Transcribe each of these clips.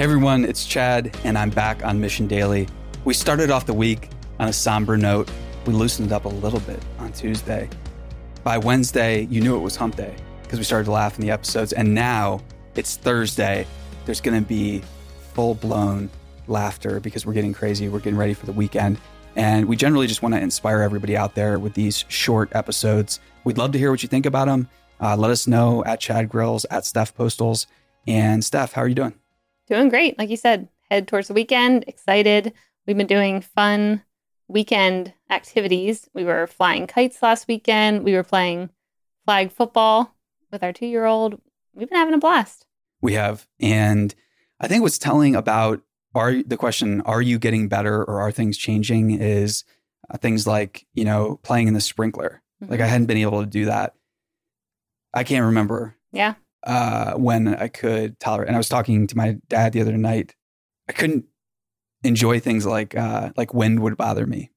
Hey everyone, it's Chad, and I'm back on Mission Daily. We started off the week on a somber note. We loosened up a little bit on Tuesday. By Wednesday, you knew it was hump day because we started to laugh in the episodes. And now it's Thursday. There's going to be full blown laughter because we're getting crazy. We're getting ready for the weekend. And we generally just want to inspire everybody out there with these short episodes. We'd love to hear what you think about them. Uh, let us know at Chad Grills, at Steph Postals. And Steph, how are you doing? Doing great. Like you said, head towards the weekend, excited. We've been doing fun weekend activities. We were flying kites last weekend. We were playing flag football with our two year old. We've been having a blast. We have. And I think what's telling about are the question, are you getting better or are things changing is uh, things like, you know, playing in the sprinkler. Mm-hmm. Like I hadn't been able to do that. I can't remember. Yeah uh, when I could tolerate. And I was talking to my dad the other night. I couldn't enjoy things like uh, like wind would bother me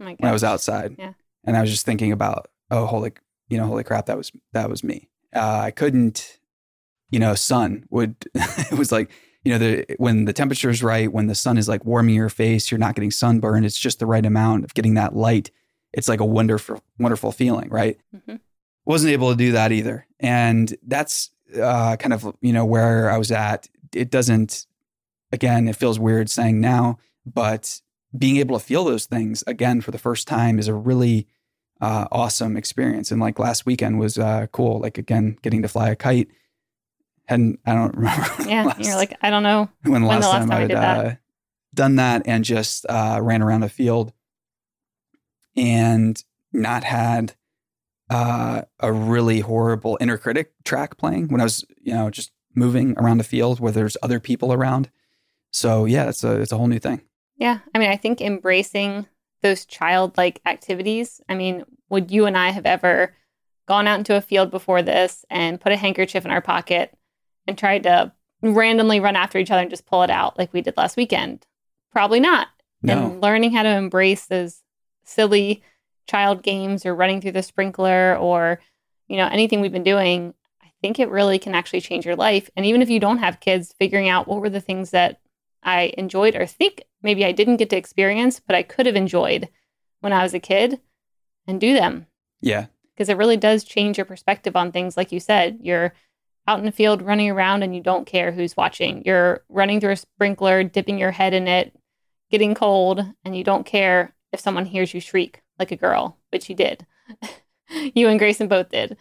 oh when I was outside. Yeah. And I was just thinking about, oh, holy, you know, holy crap, that was that was me. Uh, I couldn't, you know, sun would. it was like, you know, the when the temperature is right, when the sun is like warming your face, you're not getting sunburned. It's just the right amount of getting that light. It's like a wonderful, wonderful feeling, right? Mm-hmm. Wasn't able to do that either, and that's uh, kind of you know where I was at. It doesn't. Again, it feels weird saying now, but being able to feel those things again for the first time is a really uh, awesome experience. And like last weekend was uh, cool. Like again, getting to fly a kite. Hadn't I don't remember. Yeah, last, you're like I don't know when, when last, last time, time I had uh, done that and just uh, ran around a field and not had uh, a really horrible inner critic track playing when I was, you know, just moving around the field where there's other people around. So yeah, it's a it's a whole new thing. Yeah, I mean, I think embracing those childlike activities. I mean, would you and I have ever gone out into a field before this and put a handkerchief in our pocket and tried to randomly run after each other and just pull it out like we did last weekend? Probably not. No. And learning how to embrace those silly child games or running through the sprinkler or you know anything we've been doing i think it really can actually change your life. And even if you don't have kids figuring out what were the things that i enjoyed or think maybe i didn't get to experience but i could have enjoyed when i was a kid and do them. Yeah. Because it really does change your perspective on things like you said. You're out in the field running around and you don't care who's watching. You're running through a sprinkler dipping your head in it getting cold and you don't care if someone hears you shriek like a girl, which you did. you and Grayson both did.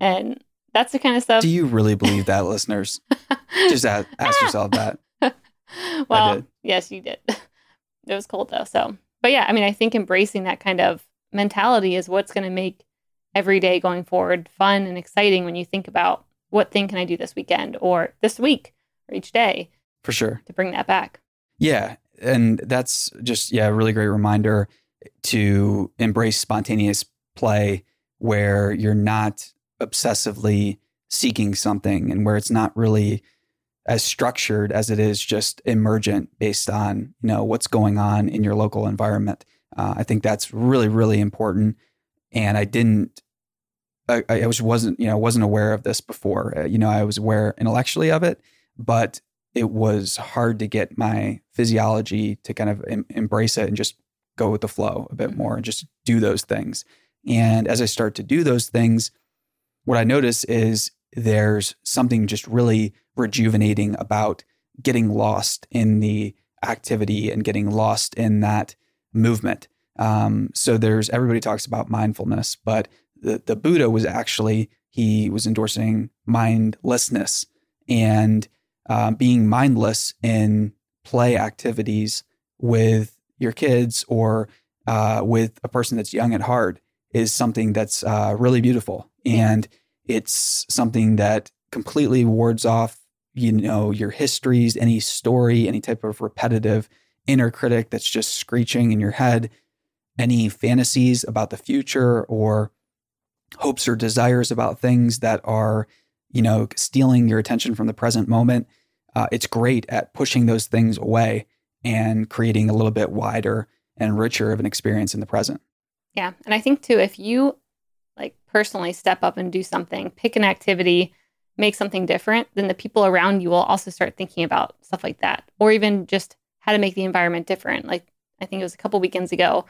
And that's the kind of stuff. Do you really believe that, listeners? Just ask, ask yourself that. well, yes, you did. It was cold though. So, but yeah, I mean, I think embracing that kind of mentality is what's going to make every day going forward fun and exciting when you think about what thing can I do this weekend or this week or each day. For sure. To bring that back. Yeah. And that's just, yeah, a really great reminder to embrace spontaneous play where you're not obsessively seeking something and where it's not really as structured as it is just emergent based on you know what's going on in your local environment. Uh, i think that's really really important. And i didn't I, I was wasn't you know wasn't aware of this before. Uh, you know i was aware intellectually of it but it was hard to get my physiology to kind of em- embrace it and just go with the flow a bit more and just do those things. And as I start to do those things, what I notice is there's something just really rejuvenating about getting lost in the activity and getting lost in that movement. Um, so there's everybody talks about mindfulness, but the, the Buddha was actually he was endorsing mindlessness and uh, being mindless in play activities with your kids or uh, with a person that's young at heart is something that's uh, really beautiful. And it's something that completely wards off, you know, your histories, any story, any type of repetitive inner critic that's just screeching in your head, any fantasies about the future or hopes or desires about things that are, you know, stealing your attention from the present moment. Uh, it's great at pushing those things away and creating a little bit wider and richer of an experience in the present. Yeah. And I think too, if you like personally step up and do something, pick an activity, make something different, then the people around you will also start thinking about stuff like that, or even just how to make the environment different. Like I think it was a couple weekends ago,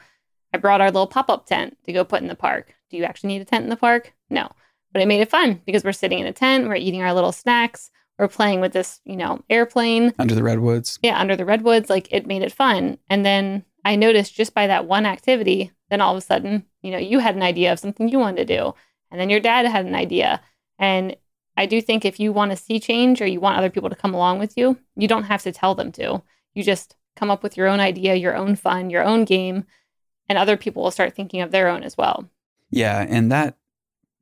I brought our little pop up tent to go put in the park. Do you actually need a tent in the park? No. But it made it fun because we're sitting in a tent, we're eating our little snacks, we're playing with this, you know, airplane. Under the redwoods. Yeah, under the redwoods. Like it made it fun. And then I noticed just by that one activity, then all of a sudden, you know, you had an idea of something you wanted to do. And then your dad had an idea. And I do think if you want to see change or you want other people to come along with you, you don't have to tell them to. You just come up with your own idea, your own fun, your own game, and other people will start thinking of their own as well. Yeah. And that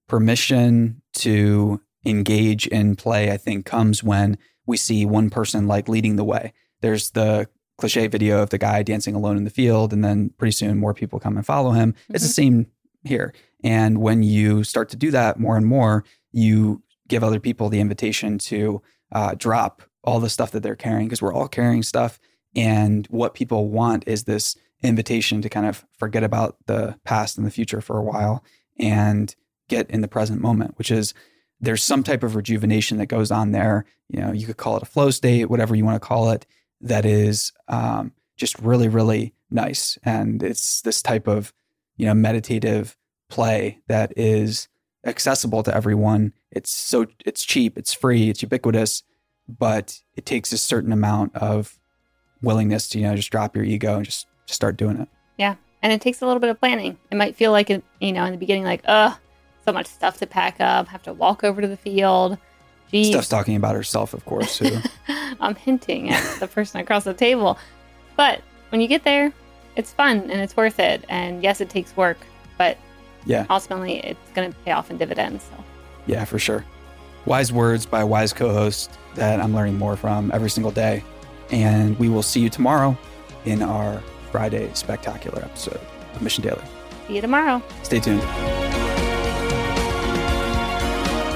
permission to engage in play, I think, comes when we see one person like leading the way. There's the cliche video of the guy dancing alone in the field, and then pretty soon more people come and follow him. Mm-hmm. It's the mm-hmm. same here. And when you start to do that more and more, you give other people the invitation to uh, drop all the stuff that they're carrying because we're all carrying stuff. And what people want is this invitation to kind of forget about the past and the future for a while and get in the present moment, which is there's some type of rejuvenation that goes on there. You know, you could call it a flow state, whatever you want to call it, that is um, just really, really nice. And it's this type of, you know, meditative play that is accessible to everyone. It's so it's cheap, it's free, it's ubiquitous, but it takes a certain amount of willingness to, you know, just drop your ego and just, just start doing it. Yeah. And it takes a little bit of planning. It might feel like it, you know, in the beginning, like, ugh, so much stuff to pack up, have to walk over to the field. Jeez. Steph's talking about herself, of course, too. I'm hinting at the person across the table. But when you get there, it's fun and it's worth it. And yes, it takes work, but yeah, ultimately it's going to pay off in dividends. So. Yeah, for sure. Wise words by a wise co host that I'm learning more from every single day. And we will see you tomorrow in our Friday spectacular episode of Mission Daily. See you tomorrow. Stay tuned.